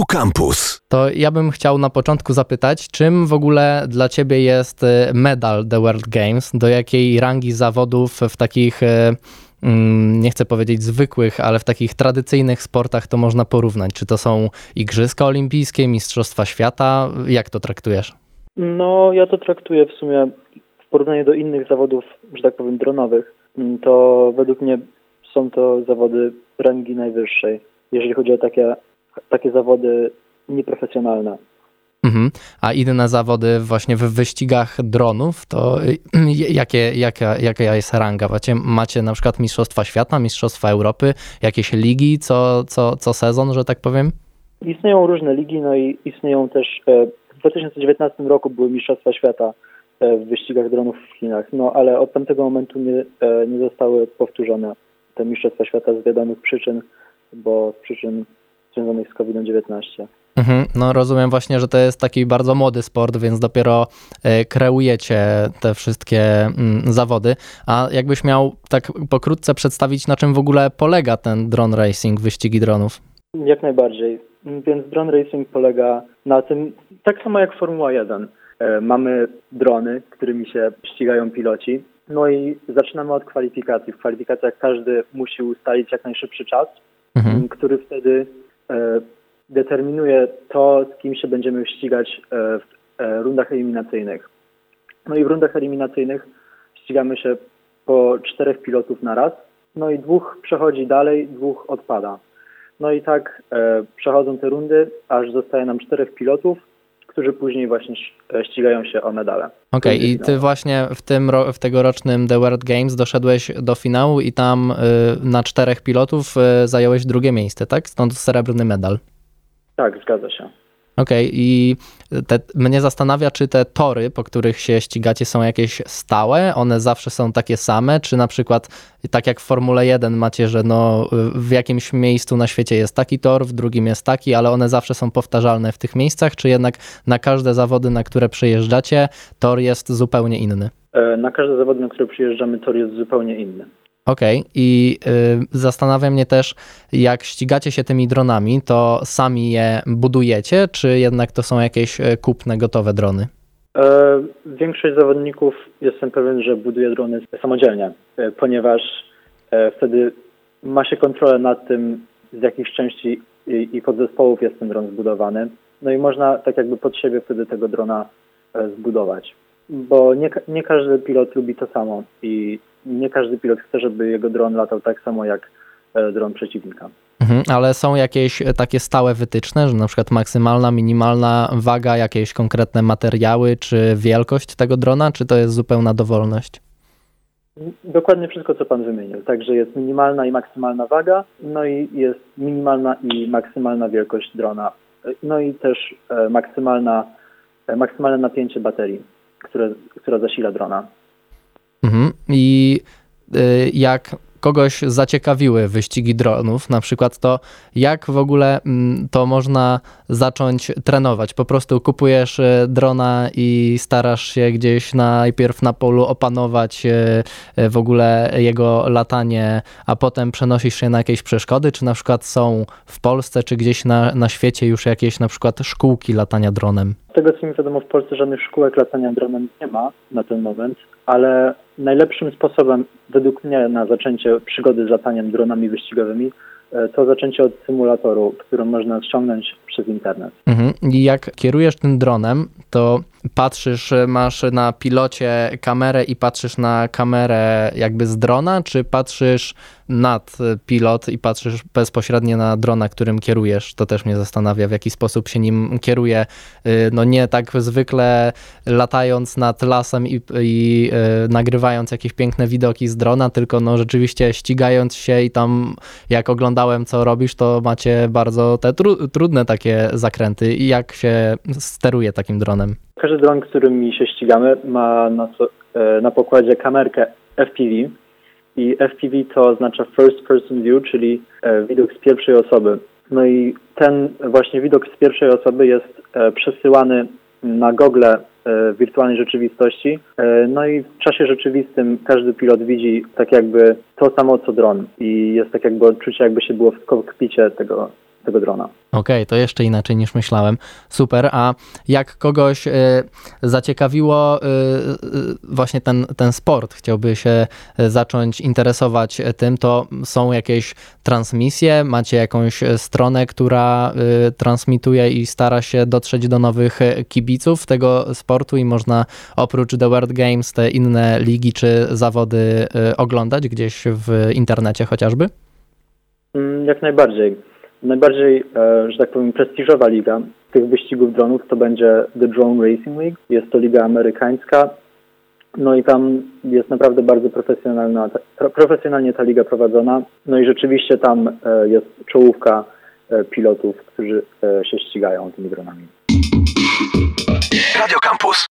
Tu Campus. To ja bym chciał na początku zapytać, czym w ogóle dla ciebie jest y, medal The World Games? Do jakiej rangi zawodów w takich, y, mm, nie chcę powiedzieć zwykłych, ale w takich tradycyjnych sportach to można porównać? Czy to są Igrzyska Olimpijskie, Mistrzostwa Świata? Jak to traktujesz? No, ja to traktuję w sumie w porównaniu do innych zawodów, że tak powiem, dronowych. Mm, to według mnie są to zawody rangi najwyższej, jeżeli chodzi o takie takie zawody nieprofesjonalne. Mhm. A inne zawody właśnie w wyścigach dronów, to jakie, jaka, jaka jest ranga? Macie, macie na przykład Mistrzostwa Świata, Mistrzostwa Europy, jakieś ligi co, co, co sezon, że tak powiem? Istnieją różne ligi, no i istnieją też, e, w 2019 roku były Mistrzostwa Świata e, w wyścigach dronów w Chinach, no ale od tamtego momentu nie, e, nie zostały powtórzone te Mistrzostwa Świata z wiadomych przyczyn, bo z przyczyn związanych z COVID-19. Mhm, no rozumiem właśnie, że to jest taki bardzo młody sport, więc dopiero e, kreujecie te wszystkie mm, zawody. A jakbyś miał tak pokrótce przedstawić, na czym w ogóle polega ten drone racing, wyścigi dronów? Jak najbardziej. Więc drone racing polega na tym, tak samo jak Formuła 1. E, mamy drony, którymi się ścigają piloci. No i zaczynamy od kwalifikacji. W kwalifikacjach każdy musi ustalić jak najszybszy czas, mhm. który wtedy determinuje to, z kim się będziemy ścigać e, w e, rundach eliminacyjnych. No i w rundach eliminacyjnych ścigamy się po czterech pilotów na raz, no i dwóch przechodzi dalej, dwóch odpada. No i tak e, przechodzą te rundy, aż zostaje nam czterech pilotów, którzy później właśnie ścigają się o medale. Okej, okay, i ty właśnie w tym w tegorocznym The World Games doszedłeś do finału i tam y, na czterech pilotów y, zająłeś drugie miejsce, tak? Stąd srebrny medal. Tak, zgadza się. Okej, okay, i te, mnie zastanawia, czy te tory, po których się ścigacie, są jakieś stałe? One zawsze są takie same? Czy na przykład, tak jak w Formule 1 macie, że no, w jakimś miejscu na świecie jest taki tor, w drugim jest taki, ale one zawsze są powtarzalne w tych miejscach? Czy jednak na każde zawody, na które przyjeżdżacie, tor jest zupełnie inny? E, na każde zawody, na które przyjeżdżamy, tor jest zupełnie inny. Okej, okay. i y, zastanawia mnie też, jak ścigacie się tymi dronami, to sami je budujecie, czy jednak to są jakieś y, kupne, gotowe drony? E, większość zawodników jestem pewien, że buduje drony samodzielnie, e, ponieważ e, wtedy ma się kontrolę nad tym, z jakich części i, i podzespołów jest ten dron zbudowany. No i można tak jakby pod siebie wtedy tego drona e, zbudować. Bo nie, nie każdy pilot lubi to samo i nie każdy pilot chce, żeby jego dron latał tak samo jak e, dron przeciwnika. Mhm, ale są jakieś e, takie stałe wytyczne, że na przykład maksymalna, minimalna waga, jakieś konkretne materiały, czy wielkość tego drona, czy to jest zupełna dowolność? Dokładnie wszystko, co Pan wymienił. Także jest minimalna i maksymalna waga, no i jest minimalna i maksymalna wielkość drona, no i też e, maksymalna, maksymalne napięcie baterii, które, która zasila drona. Mhm. I y, jak kogoś zaciekawiły wyścigi dronów, na przykład to jak w ogóle mm, to można zacząć trenować? Po prostu kupujesz y, drona i starasz się gdzieś najpierw na polu opanować y, w ogóle jego latanie, a potem przenosisz się na jakieś przeszkody, czy na przykład są w Polsce, czy gdzieś na, na świecie już jakieś na przykład szkółki latania dronem? Z tego co mi wiadomo, w Polsce żadnych szkółek latania dronem nie ma na ten moment, ale najlepszym sposobem według mnie na zaczęcie przygody z lataniem dronami wyścigowymi e, to zaczęcie od symulatoru, który można ściągnąć przez internet. Mhm. I jak kierujesz tym dronem, to patrzysz, masz na pilocie kamerę i patrzysz na kamerę jakby z drona, czy patrzysz nad pilot i patrzysz bezpośrednio na drona, którym kierujesz? To też mnie zastanawia, w jaki sposób się nim kieruje. Y, no nie tak zwykle latając nad lasem i, i nagrywając jakieś piękne widoki z drona, tylko no rzeczywiście ścigając się i tam jak oglądałem co robisz, to macie bardzo te tru trudne takie zakręty. I jak się steruje takim dronem? Każdy dron, którym się ścigamy, ma na, e, na pokładzie kamerkę FPV. I FPV to oznacza First Person View, czyli e, widok z pierwszej osoby. No i ten właśnie widok z pierwszej osoby jest e, przesyłany na gogle wirtualnej rzeczywistości. No i w czasie rzeczywistym każdy pilot widzi tak jakby to samo co dron i jest tak jakby odczucie jakby się było w kokpicie tego tego drona. Okej, okay, to jeszcze inaczej niż myślałem. Super. A jak kogoś y, zaciekawiło y, y, właśnie ten, ten sport, chciałby się zacząć interesować tym, to są jakieś transmisje? Macie jakąś stronę, która transmituje i stara się dotrzeć do nowych kibiców tego sportu i można oprócz The World Games te inne ligi czy zawody oglądać gdzieś w internecie chociażby? Mm, jak najbardziej. Najbardziej, e, że tak powiem, prestiżowa liga tych wyścigów dronów to będzie The Drone Racing League. Jest to liga amerykańska. No i tam jest naprawdę bardzo profesjonalna, profesjonalnie ta liga prowadzona. No i rzeczywiście tam e, jest czołówka e, pilotów, którzy się ścigają tymi dronami. Radio Campus.